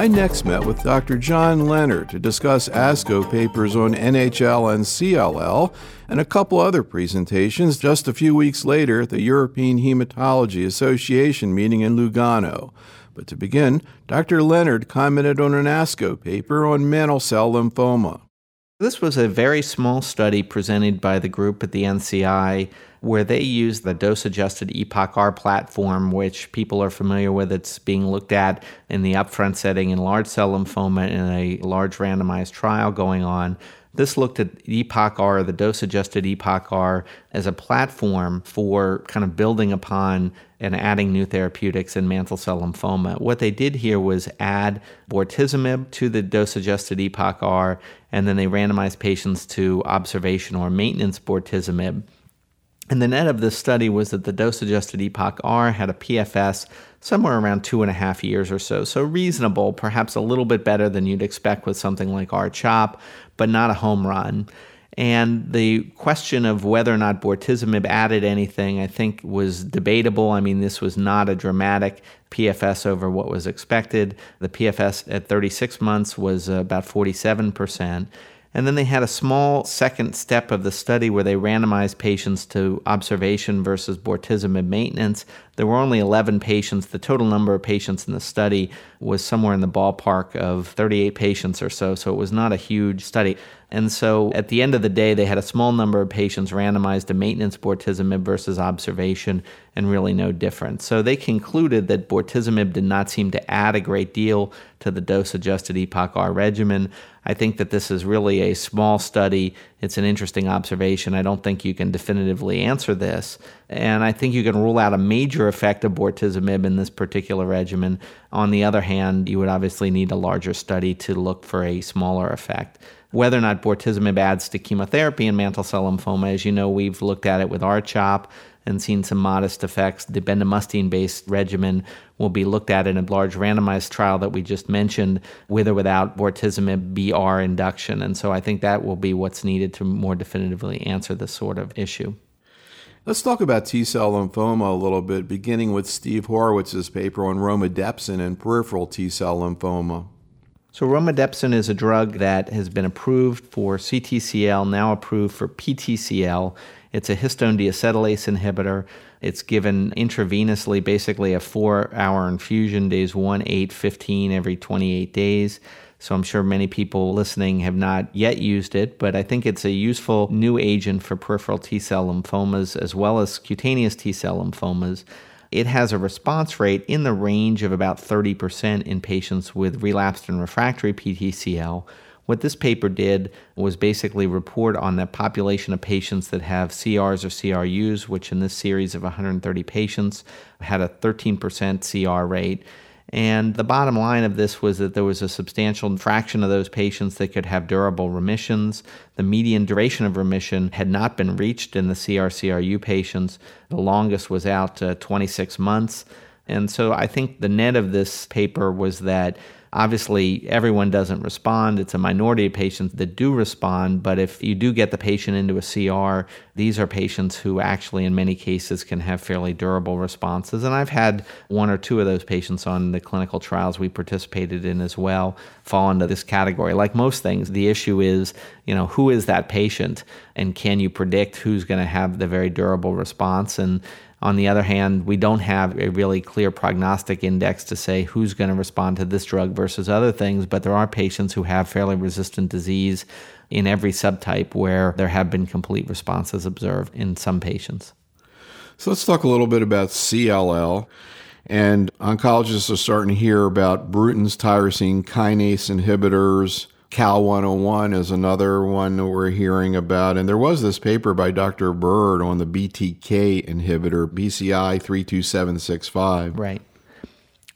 I next met with Dr. John Leonard to discuss ASCO papers on NHL and CLL and a couple other presentations just a few weeks later at the European Hematology Association meeting in Lugano. But to begin, Dr. Leonard commented on an ASCO paper on mantle cell lymphoma. This was a very small study presented by the group at the NCI where they used the dose adjusted EPOCH-R platform, which people are familiar with. It's being looked at in the upfront setting in large cell lymphoma in a large randomized trial going on. This looked at EPOCH-R, the dose adjusted EPOCH-R, as a platform for kind of building upon and adding new therapeutics in mantle cell lymphoma. What they did here was add bortezomib to the dose adjusted EPOCH-R, and then they randomized patients to observation or maintenance bortezomib. And the net of this study was that the dose adjusted EPOCH-R had a PFS somewhere around two and a half years or so. So reasonable, perhaps a little bit better than you'd expect with something like R-CHOP, but not a home run. And the question of whether or not bortezomib added anything, I think, was debatable. I mean, this was not a dramatic PFS over what was expected. The PFS at 36 months was about 47%. And then they had a small second step of the study where they randomized patients to observation versus bortezomib maintenance. There were only 11 patients. The total number of patients in the study was somewhere in the ballpark of 38 patients or so, so it was not a huge study. And so at the end of the day, they had a small number of patients randomized to maintenance bortezomib versus observation, and really no difference. So they concluded that bortezomib did not seem to add a great deal to the dose adjusted EPOCH-R regimen. I think that this is really a small study. It's an interesting observation. I don't think you can definitively answer this. And I think you can rule out a major effect of bortezomib in this particular regimen. On the other hand, you would obviously need a larger study to look for a smaller effect. Whether or not bortezomib adds to chemotherapy in mantle cell lymphoma, as you know, we've looked at it with R-CHOP and seen some modest effects. The bendamustine based regimen will be looked at in a large randomized trial that we just mentioned, with or without bortezomib BR induction. And so I think that will be what's needed to more definitively answer this sort of issue. Let's talk about T cell lymphoma a little bit, beginning with Steve Horwitz's paper on romidepsin and peripheral T cell lymphoma. So, romidepsin is a drug that has been approved for CTCL, now approved for PTCL. It's a histone deacetylase inhibitor. It's given intravenously, basically a four hour infusion, days 1, 8, 15, every 28 days. So I'm sure many people listening have not yet used it, but I think it's a useful new agent for peripheral T cell lymphomas as well as cutaneous T cell lymphomas. It has a response rate in the range of about 30% in patients with relapsed and refractory PTCL. What this paper did was basically report on the population of patients that have CRs or CRUs, which in this series of 130 patients had a 13% CR rate. And the bottom line of this was that there was a substantial fraction of those patients that could have durable remissions. The median duration of remission had not been reached in the CR/CRU patients. The longest was out to 26 months. And so I think the net of this paper was that Obviously, everyone doesn't respond. It's a minority of patients that do respond, but if you do get the patient into a CR, these are patients who actually, in many cases, can have fairly durable responses. And I've had one or two of those patients on the clinical trials we participated in as well fall into this category. Like most things, the issue is, you know, who is that patient and can you predict who's going to have the very durable response? And on the other hand, we don't have a really clear prognostic index to say who's going to respond to this drug versus other things, but there are patients who have fairly resistant disease in every subtype where there have been complete responses observed in some patients. So let's talk a little bit about CLL. And oncologists are starting to hear about Bruton's tyrosine kinase inhibitors, Cal 101 is another one that we're hearing about. And there was this paper by Dr. Byrd on the BTK inhibitor, PCI 32765. Right.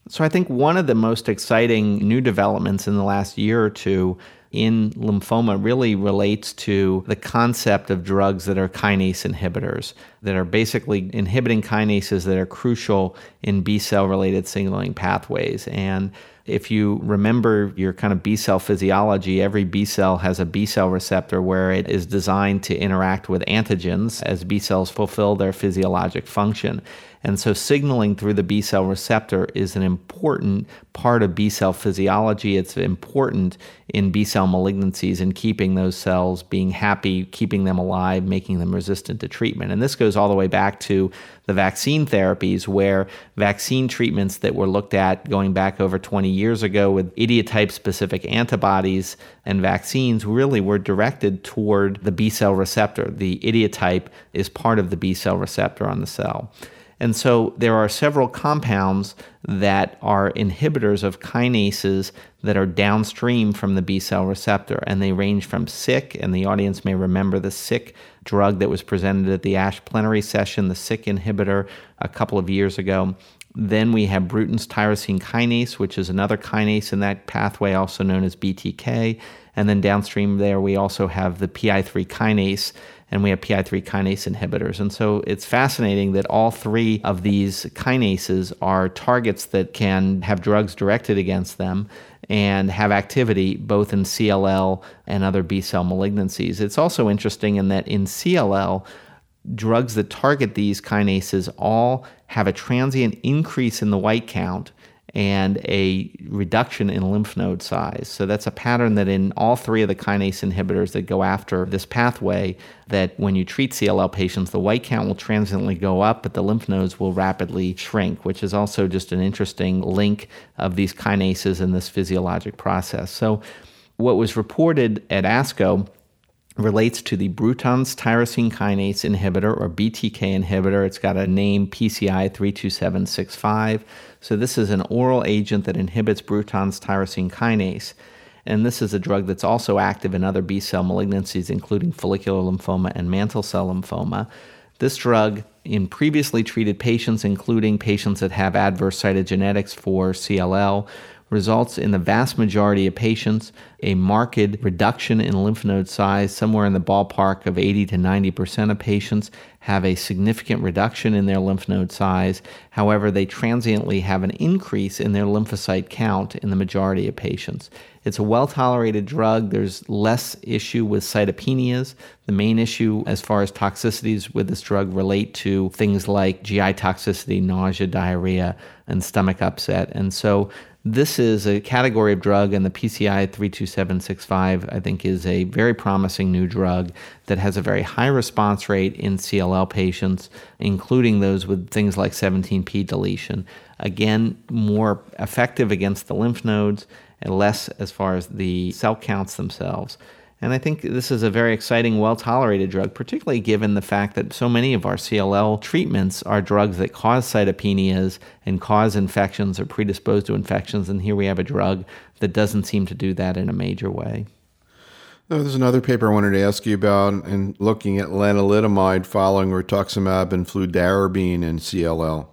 So I think one of the most exciting new developments in the last year or two in lymphoma really relates to the concept of drugs that are kinase inhibitors, that are basically inhibiting kinases that are crucial in B cell related signaling pathways. And If you remember your kind of B cell physiology, every B cell has a B cell receptor where it is designed to interact with antigens as B cells fulfill their physiologic function. And so, signaling through the B cell receptor is an important part of B cell physiology. It's important in B cell malignancies in keeping those cells being happy, keeping them alive, making them resistant to treatment. And this goes all the way back to the vaccine therapies, where vaccine treatments that were looked at going back over 20 years ago with idiotype specific antibodies and vaccines really were directed toward the B cell receptor. The idiotype is part of the B cell receptor on the cell. And so there are several compounds that are inhibitors of kinases that are downstream from the B cell receptor. And they range from SYK, and the audience may remember the SYK drug that was presented at the ASH plenary session, the SYK inhibitor, a couple of years ago. Then we have Bruton's tyrosine kinase, which is another kinase in that pathway, also known as BTK. And then downstream there, we also have the PI3 kinase and we have PI3 kinase inhibitors. And so it's fascinating that all three of these kinases are targets that can have drugs directed against them and have activity both in CLL and other B cell malignancies. It's also interesting in that in CLL, drugs that target these kinases all have a transient increase in the white count and a reduction in lymph node size. So that's a pattern that in all three of the kinase inhibitors that go after this pathway that when you treat CLL patients the white count will transiently go up but the lymph nodes will rapidly shrink, which is also just an interesting link of these kinases in this physiologic process. So what was reported at ASCO relates to the Bruton's tyrosine kinase inhibitor or BTK inhibitor. It's got a name PCI 32765. So, this is an oral agent that inhibits Bruton's tyrosine kinase. And this is a drug that's also active in other B cell malignancies, including follicular lymphoma and mantle cell lymphoma. This drug, in previously treated patients, including patients that have adverse cytogenetics for CLL, results in the vast majority of patients a marked reduction in lymph node size, somewhere in the ballpark of 80 to 90% of patients have a significant reduction in their lymph node size. However, they transiently have an increase in their lymphocyte count in the majority of patients. It's a well tolerated drug. There's less issue with cytopenias. The main issue, as far as toxicities with this drug, relate to things like GI toxicity, nausea, diarrhea, and stomach upset. And so this is a category of drug, and the PCI 32765, I think, is a very promising new drug that has a very high response rate in CLL patients, including those with things like 17p deletion. Again, more effective against the lymph nodes and less as far as the cell counts themselves. And I think this is a very exciting, well tolerated drug, particularly given the fact that so many of our CLL treatments are drugs that cause cytopenias and cause infections or predispose to infections. And here we have a drug that doesn't seem to do that in a major way. Now, there's another paper I wanted to ask you about in looking at lenalidomide following rituximab and fludarabine in CLL.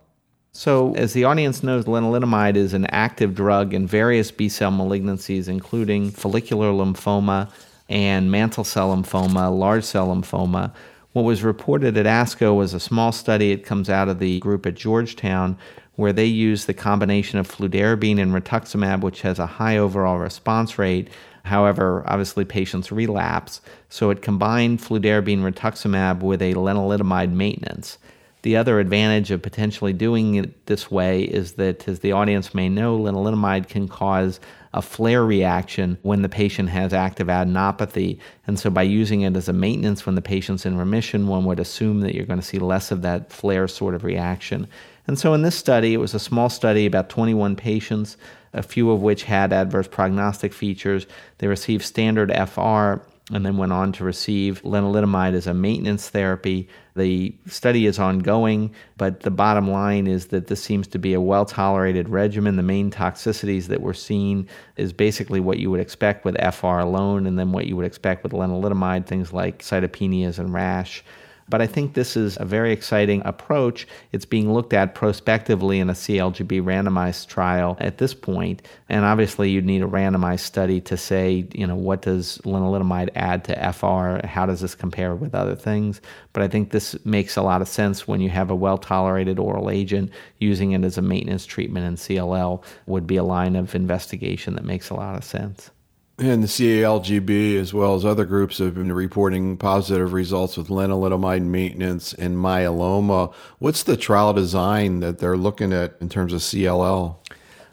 So, as the audience knows, lenalidomide is an active drug in various B cell malignancies, including follicular lymphoma, and mantle cell lymphoma, large cell lymphoma. What was reported at ASCO was a small study. It comes out of the group at Georgetown where they used the combination of fludarabine and rituximab, which has a high overall response rate. However, obviously patients relapse, so it combined fludarabine rituximab with a lenalidomide maintenance. The other advantage of potentially doing it this way is that, as the audience may know, lenalidomide can cause a flare reaction when the patient has active adenopathy. And so, by using it as a maintenance when the patient's in remission, one would assume that you're going to see less of that flare sort of reaction. And so, in this study, it was a small study, about 21 patients, a few of which had adverse prognostic features. They received standard FR and then went on to receive lenalidomide as a maintenance therapy. The study is ongoing, but the bottom line is that this seems to be a well tolerated regimen. The main toxicities that we're seeing is basically what you would expect with FR alone, and then what you would expect with lenalidomide, things like cytopenias and rash. But I think this is a very exciting approach. It's being looked at prospectively in a CALGB randomized trial at this point. And obviously, you'd need a randomized study to say, you know, what does lenalidomide add to FR? How does this compare with other things? But I think this makes a lot of sense when you have a well tolerated oral agent. Using it as a maintenance treatment in CLL would be a line of investigation that makes a lot of sense. And the CALGB, as well as other groups, have been reporting positive results with lenalidomide maintenance and myeloma. What's the trial design that they're looking at in terms of CLL?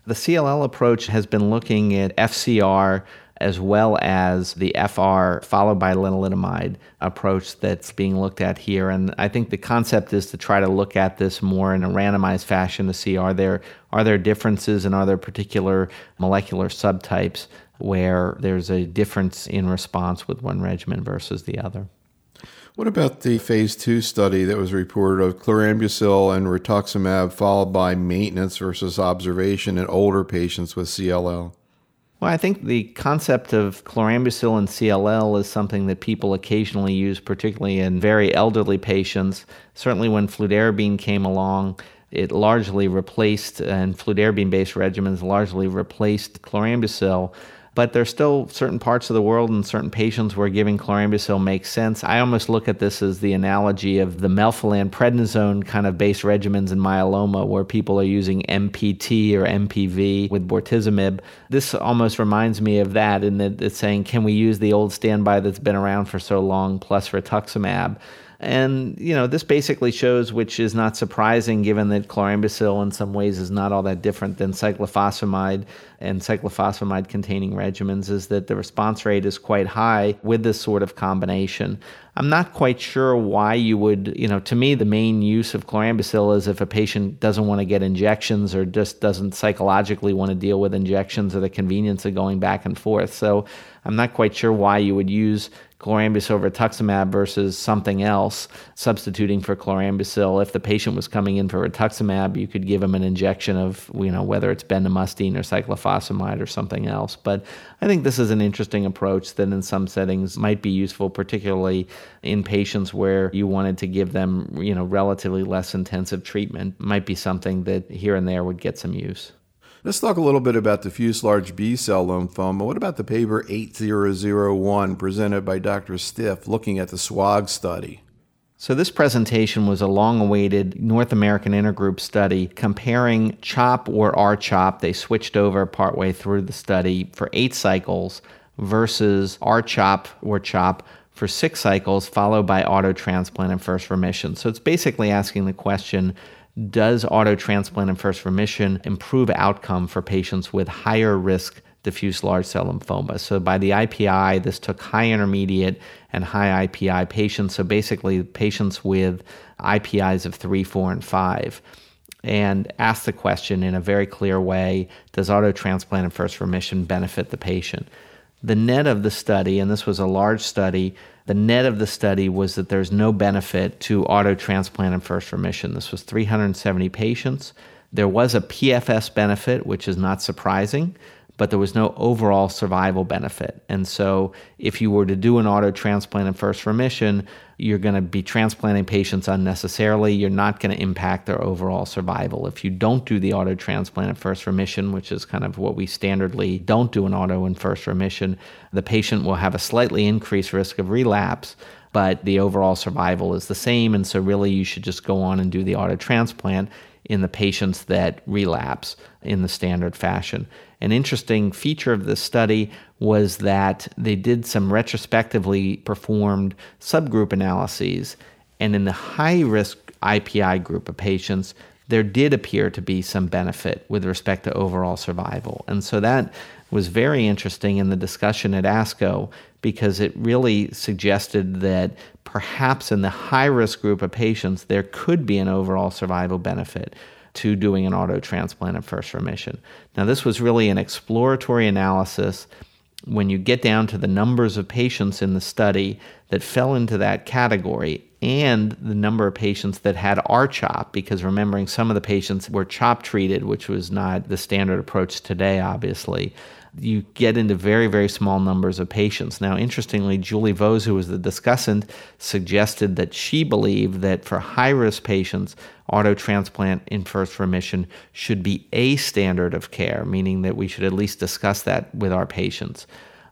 The CLL approach has been looking at FCR as well as the FR followed by lenalidomide approach that's being looked at here. And I think the concept is to try to look at this more in a randomized fashion to see are there are there differences and are there particular molecular subtypes where there's a difference in response with one regimen versus the other. What about the phase two study that was reported of chlorambucil and rituximab followed by maintenance versus observation in older patients with CLL? Well, I think the concept of chlorambucil and CLL is something that people occasionally use, particularly in very elderly patients. Certainly, when fludarabine came along, it largely replaced, and fludarabine based regimens largely replaced chlorambucil but there's still certain parts of the world and certain patients where giving chlorambucil makes sense. I almost look at this as the analogy of the melphalan prednisone kind of base regimens in myeloma where people are using MPT or MPV with bortezomib. This almost reminds me of that in that it's saying, can we use the old standby that's been around for so long plus rituximab? And, you know, this basically shows, which is not surprising given that chlorambucil in some ways is not all that different than cyclophosphamide and cyclophosphamide containing regimens, is that the response rate is quite high with this sort of combination. I'm not quite sure why you would, you know, to me, the main use of chlorambucil is if a patient doesn't want to get injections or just doesn't psychologically want to deal with injections or the convenience of going back and forth. So I'm not quite sure why you would use chlorambucil rituximab versus something else, substituting for chlorambucil. If the patient was coming in for rituximab, you could give them an injection of, you know, whether it's bendamustine or cyclophosphamide or something else. But I think this is an interesting approach that in some settings might be useful, particularly in patients where you wanted to give them, you know, relatively less intensive treatment. Might be something that here and there would get some use. Let's talk a little bit about diffuse large B cell lymphoma. What about the paper 8001 presented by Dr. Stiff looking at the SWOG study? So, this presentation was a long awaited North American intergroup study comparing CHOP or RCHOP. They switched over partway through the study for eight cycles versus RCHOP or CHOP for six cycles, followed by auto transplant and first remission. So, it's basically asking the question does auto transplant and first remission improve outcome for patients with higher risk diffuse large cell lymphoma? So by the IPI, this took high intermediate and high IPI patients. So basically, patients with IPIs of three, four, and five. And asked the question in a very clear way Does auto transplant and first remission benefit the patient? The net of the study, and this was a large study, the net of the study was that there's no benefit to auto transplant and first remission. This was 370 patients. There was a PFS benefit, which is not surprising, but there was no overall survival benefit. And so, if you were to do an auto transplant in first remission, you're going to be transplanting patients unnecessarily. You're not going to impact their overall survival. If you don't do the auto transplant in first remission, which is kind of what we standardly don't do an auto in first remission, the patient will have a slightly increased risk of relapse but the overall survival is the same. And so, really, you should just go on and do the auto transplant in the patients that relapse in the standard fashion. An interesting feature of this study was that they did some retrospectively performed subgroup analyses, and in the high risk IPI group of patients, there did appear to be some benefit with respect to overall survival. And so that was very interesting in the discussion at ASCO because it really suggested that perhaps in the high risk group of patients, there could be an overall survival benefit to doing an auto transplant of first remission. Now, this was really an exploratory analysis. When you get down to the numbers of patients in the study that fell into that category, and the number of patients that had R-CHOP, because remembering some of the patients were CHOP treated, which was not the standard approach today, obviously you get into very, very small numbers of patients. Now, interestingly, Julie Vose, who was the discussant, suggested that she believed that for high risk patients, auto transplant in first remission should be a standard of care, meaning that we should at least discuss that with our patients.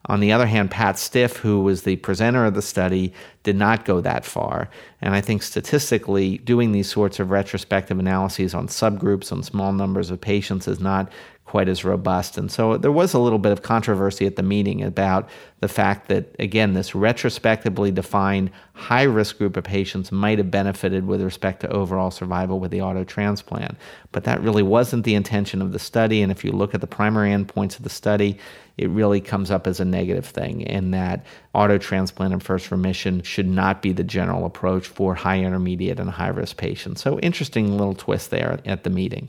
On the other hand, Pat Stiff, who was the presenter of the study, did not go that far. And I think statistically, doing these sorts of retrospective analyses on subgroups, on small numbers of patients, is not quite as robust. And so there was a little bit of controversy at the meeting about the fact that, again, this retrospectively defined high risk group of patients might have benefited with respect to overall survival with the auto transplant. But that really wasn't the intention of the study. And if you look at the primary endpoints of the study, it really comes up as a negative thing and that auto transplant and first remission should not be the general approach for high, intermediate, and high risk patients. So, interesting little twist there at the meeting.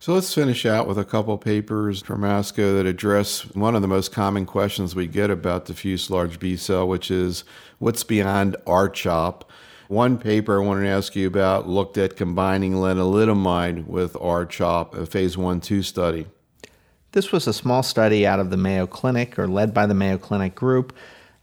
So let's finish out with a couple papers from ASCO that address one of the most common questions we get about diffuse large B cell, which is what's beyond R-CHOP. One paper I wanted to ask you about looked at combining lenalidomide with R-CHOP, a phase 1 2 study. This was a small study out of the Mayo Clinic or led by the Mayo Clinic group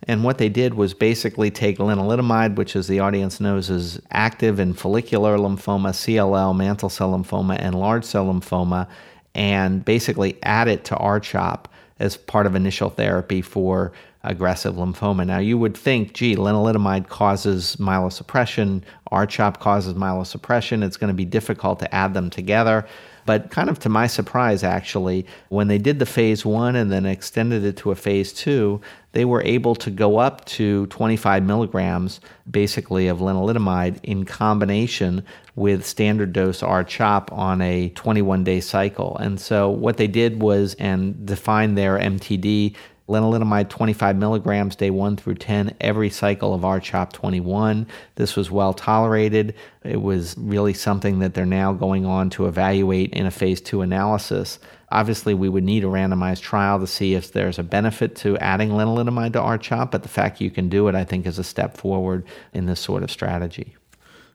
and what they did was basically take lenalidomide, which, as the audience knows, is active in follicular lymphoma, CLL, mantle cell lymphoma, and large cell lymphoma, and basically add it to R-CHOP as part of initial therapy for aggressive lymphoma. Now, you would think, gee, lenalidomide causes myelosuppression, R-CHOP causes myelosuppression. It's going to be difficult to add them together. But kind of to my surprise, actually, when they did the phase one and then extended it to a phase two, they were able to go up to 25 milligrams, basically, of lenalidomide in combination with standard dose R-CHOP on a 21 day cycle. And so what they did was and define their MTD lenalidomide 25 milligrams day 1 through 10 every cycle of R-CHOP 21. This was well tolerated. It was really something that they're now going on to evaluate in a phase 2 analysis. Obviously, we would need a randomized trial to see if there's a benefit to adding lenalidomide to R-CHOP, but the fact you can do it, I think, is a step forward in this sort of strategy.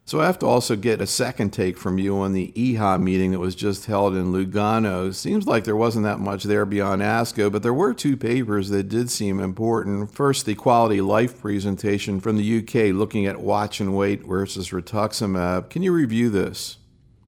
So I have to also get a second take from you on the EHA meeting that was just held in Lugano. Seems like there wasn't that much there beyond ASCO, but there were two papers that did seem important. First, the quality life presentation from the UK looking at watch and wait versus rituximab. Can you review this?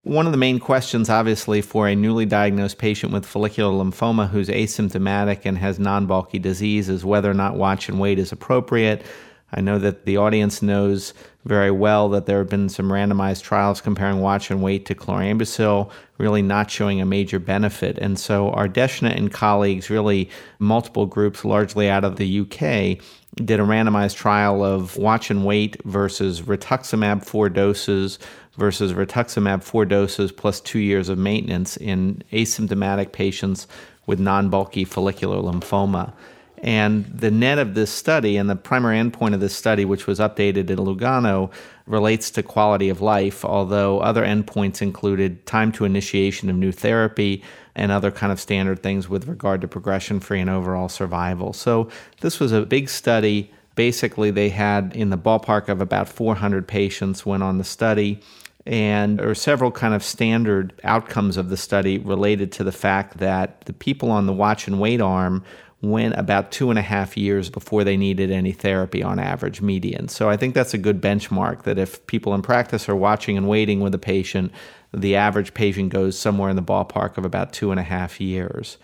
One of the main questions, obviously, for a newly diagnosed patient with follicular lymphoma who's asymptomatic and has non bulky disease is whether or not watch and wait is appropriate. I know that the audience knows very well that there have been some randomized trials comparing watch and wait to chlorambucil, really not showing a major benefit. And so Ardeshna and colleagues, really multiple groups, largely out of the UK, did a randomized trial of watch and wait versus rituximab four doses versus rituximab four doses plus two years of maintenance in asymptomatic patients with non bulky follicular lymphoma. And the net of this study and the primary endpoint of this study, which was updated in Lugano, relates to quality of life, although other endpoints included time to initiation of new therapy and other kind of standard things with regard to progression free and overall survival. So this was a big study. Basically, they had in the ballpark of about 400 patients went on the study and there are several kind of standard outcomes of the study related to the fact that the people on the watch and wait arm went about two and a half years before they needed any therapy on average median. So I think that's a good benchmark that if people in practice are watching and waiting with a patient, the average patient goes somewhere in the ballpark of about two and a half years.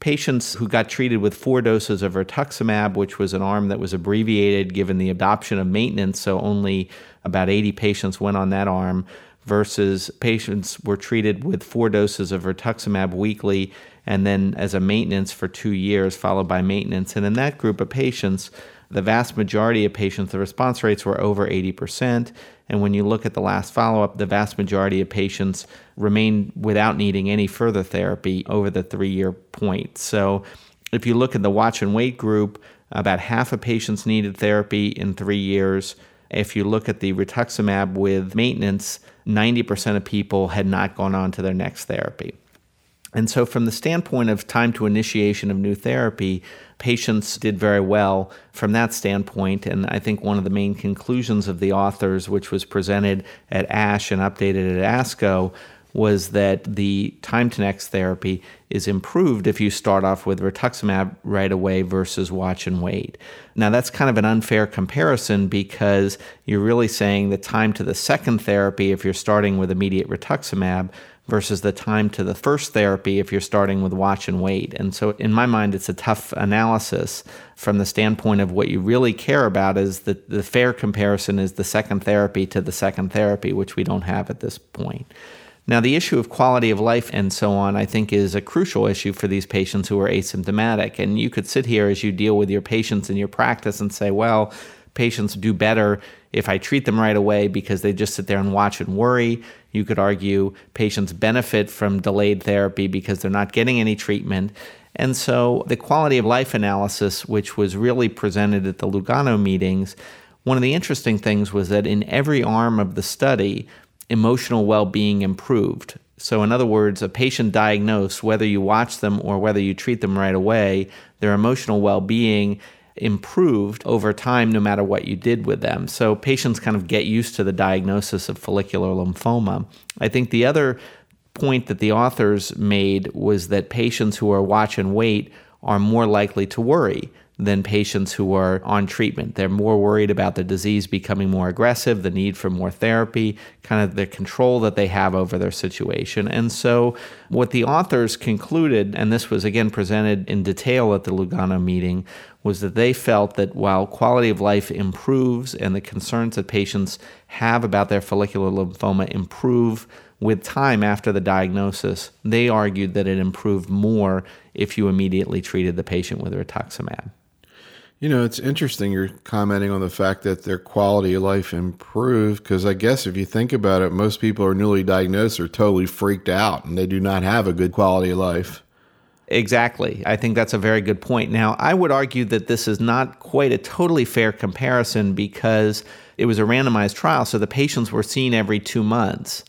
Patients who got treated with four doses of rituximab, which was an arm that was abbreviated given the adoption of maintenance, so only about 80 patients went on that arm, versus patients were treated with four doses of rituximab weekly and then as a maintenance for two years, followed by maintenance. And in that group of patients, the vast majority of patients, the response rates were over 80%. And when you look at the last follow up, the vast majority of patients remained without needing any further therapy over the three year point. So if you look at the watch and wait group, about half of patients needed therapy in three years. If you look at the rituximab with maintenance, 90% of people had not gone on to their next therapy. And so, from the standpoint of time to initiation of new therapy, patients did very well from that standpoint. And I think one of the main conclusions of the authors, which was presented at ASH and updated at ASCO, was that the time to next therapy is improved if you start off with rituximab right away versus watch and wait. Now, that's kind of an unfair comparison because you're really saying the time to the second therapy if you're starting with immediate rituximab versus the time to the first therapy if you're starting with watch and wait. And so, in my mind, it's a tough analysis from the standpoint of what you really care about is that the fair comparison is the second therapy to the second therapy, which we don't have at this point. Now, the issue of quality of life and so on, I think, is a crucial issue for these patients who are asymptomatic. And you could sit here as you deal with your patients in your practice and say, well, patients do better if I treat them right away because they just sit there and watch and worry. You could argue patients benefit from delayed therapy because they're not getting any treatment. And so the quality of life analysis, which was really presented at the Lugano meetings, one of the interesting things was that in every arm of the study, emotional well being improved. So, in other words, a patient diagnosed, whether you watch them or whether you treat them right away, their emotional well being improved over time no matter what you did with them. So patients kind of get used to the diagnosis of follicular lymphoma. I think the other point that the authors made was that patients who are watch and wait are more likely to worry than patients who are on treatment. They're more worried about the disease becoming more aggressive, the need for more therapy, kind of the control that they have over their situation. And so, what the authors concluded, and this was again presented in detail at the Lugano meeting, was that they felt that while quality of life improves and the concerns that patients have about their follicular lymphoma improve with time after the diagnosis, they argued that it improved more if you immediately treated the patient with rituximab. You know, it's interesting you're commenting on the fact that their quality of life improved because I guess if you think about it, most people are newly diagnosed are totally freaked out and they do not have a good quality of life. Exactly. I think that's a very good point. Now, I would argue that this is not quite a totally fair comparison because it was a randomized trial, so the patients were seen every two months.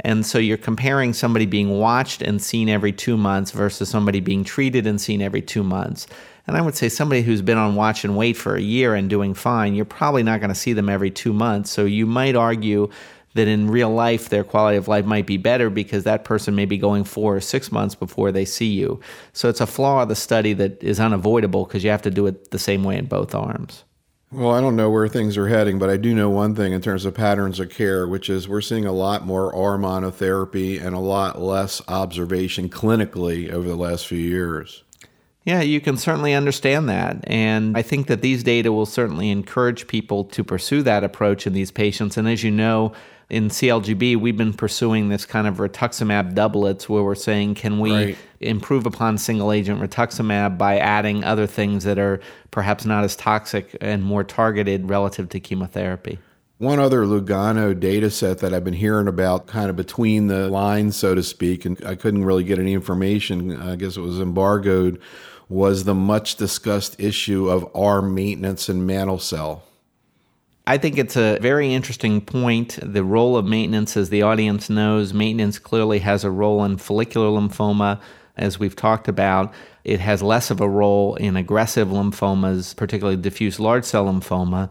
And so you're comparing somebody being watched and seen every two months versus somebody being treated and seen every two months. And I would say somebody who's been on watch and wait for a year and doing fine, you're probably not going to see them every two months. So you might argue that in real life, their quality of life might be better because that person may be going four or six months before they see you. So it's a flaw of the study that is unavoidable because you have to do it the same way in both arms. Well, I don't know where things are heading, but I do know one thing in terms of patterns of care, which is we're seeing a lot more R monotherapy and a lot less observation clinically over the last few years. Yeah, you can certainly understand that. And I think that these data will certainly encourage people to pursue that approach in these patients. And as you know, in CALGB, we've been pursuing this kind of rituximab doublets where we're saying, can we right. improve upon single agent rituximab by adding other things that are perhaps not as toxic and more targeted relative to chemotherapy? One other Lugano data set that I've been hearing about kind of between the lines, so to speak, and I couldn't really get any information, I guess it was embargoed, was the much discussed issue of R maintenance in mantle cell. I think it's a very interesting point. The role of maintenance, as the audience knows, maintenance clearly has a role in follicular lymphoma, as we've talked about. It has less of a role in aggressive lymphomas, particularly diffuse large cell lymphoma.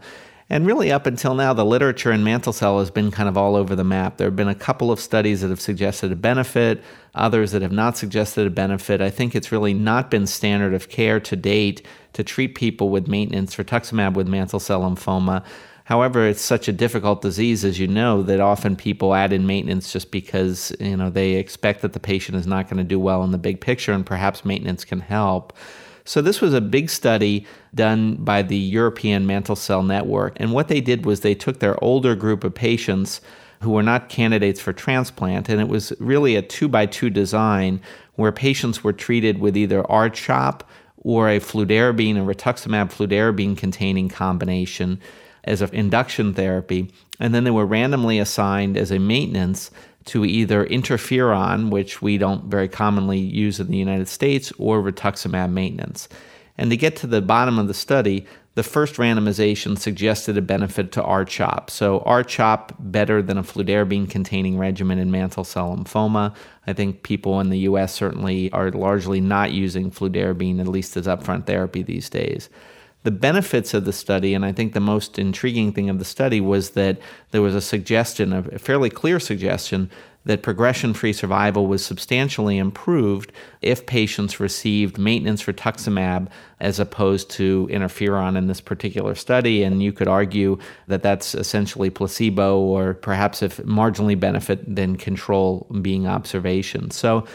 And really, up until now, the literature in mantle cell has been kind of all over the map. There have been a couple of studies that have suggested a benefit, others that have not suggested a benefit. I think it's really not been standard of care to date to treat people with maintenance rituximab with mantle cell lymphoma. However, it's such a difficult disease, as you know, that often people add in maintenance just because you know they expect that the patient is not going to do well in the big picture, and perhaps maintenance can help. So, this was a big study done by the European Mantle Cell Network. And what they did was they took their older group of patients who were not candidates for transplant, and it was really a two by two design where patients were treated with either R-CHOP or a fludarabine, a rituximab fludarabine containing combination as an induction therapy. And then they were randomly assigned as a maintenance to either interferon, which we don't very commonly use in the United States, or rituximab maintenance. And to get to the bottom of the study, the first randomization suggested a benefit to R-CHOP. So R-CHOP better than a fludarabine containing regimen in mantle cell lymphoma. I think people in the US certainly are largely not using fludarabine, at least as upfront therapy these days the benefits of the study, and I think the most intriguing thing of the study was that there was a suggestion, a fairly clear suggestion, that progression free survival was substantially improved if patients received maintenance rituximab as opposed to interferon in this particular study. And you could argue that that's essentially placebo or perhaps if marginally benefit than control being observation. So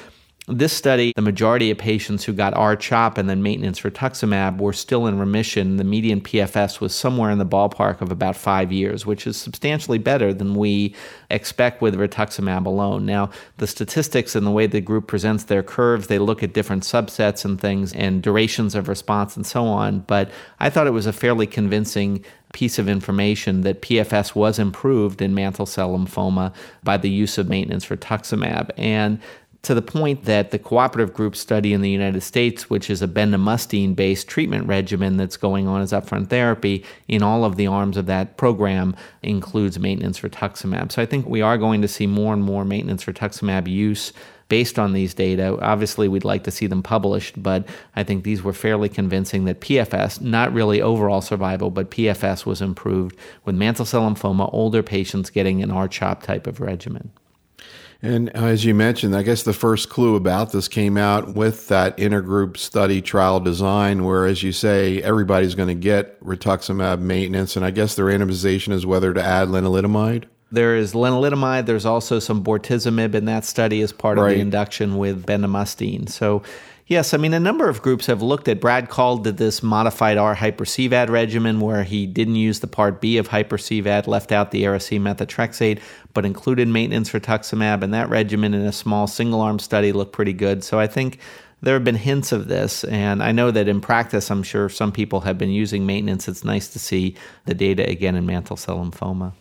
this study, the majority of patients who got R-CHOP and then maintenance rituximab were still in remission. The median PFS was somewhere in the ballpark of about five years, which is substantially better than we expect with rituximab alone. Now, the statistics and the way the group presents their curves, they look at different subsets and things and durations of response and so on. But I thought it was a fairly convincing piece of information that PFS was improved in mantle cell lymphoma by the use of maintenance rituximab. And to the point that the cooperative group study in the United States, which is a bendamustine based treatment regimen that's going on as upfront therapy, in all of the arms of that program includes maintenance rituximab. So I think we are going to see more and more maintenance rituximab use based on these data. Obviously, we'd like to see them published, but I think these were fairly convincing that PFS, not really overall survival, but PFS was improved with mantle cell lymphoma, older patients getting an R-CHOP type of regimen. And as you mentioned, I guess the first clue about this came out with that intergroup study trial design, where, as you say, everybody's going to get rituximab maintenance. And I guess the randomization is whether to add lenalidomide. There is lenalidomide. There's also some bortezomib in that study as part of the induction with bendamustine. So, yes, I mean, a number of groups have looked at. Brad Kahl did this modified R hyper-CVAD regimen where he didn't use the part B of hyper-CVAD, left out the Ara-C and methotrexate, but included maintenance rituximab. And that regimen in a small single-arm study looked pretty good. So I think there have been hints of this, and I know that in practice, I'm sure some people have been using maintenance. It's nice to see the data again in mantle cell lymphoma.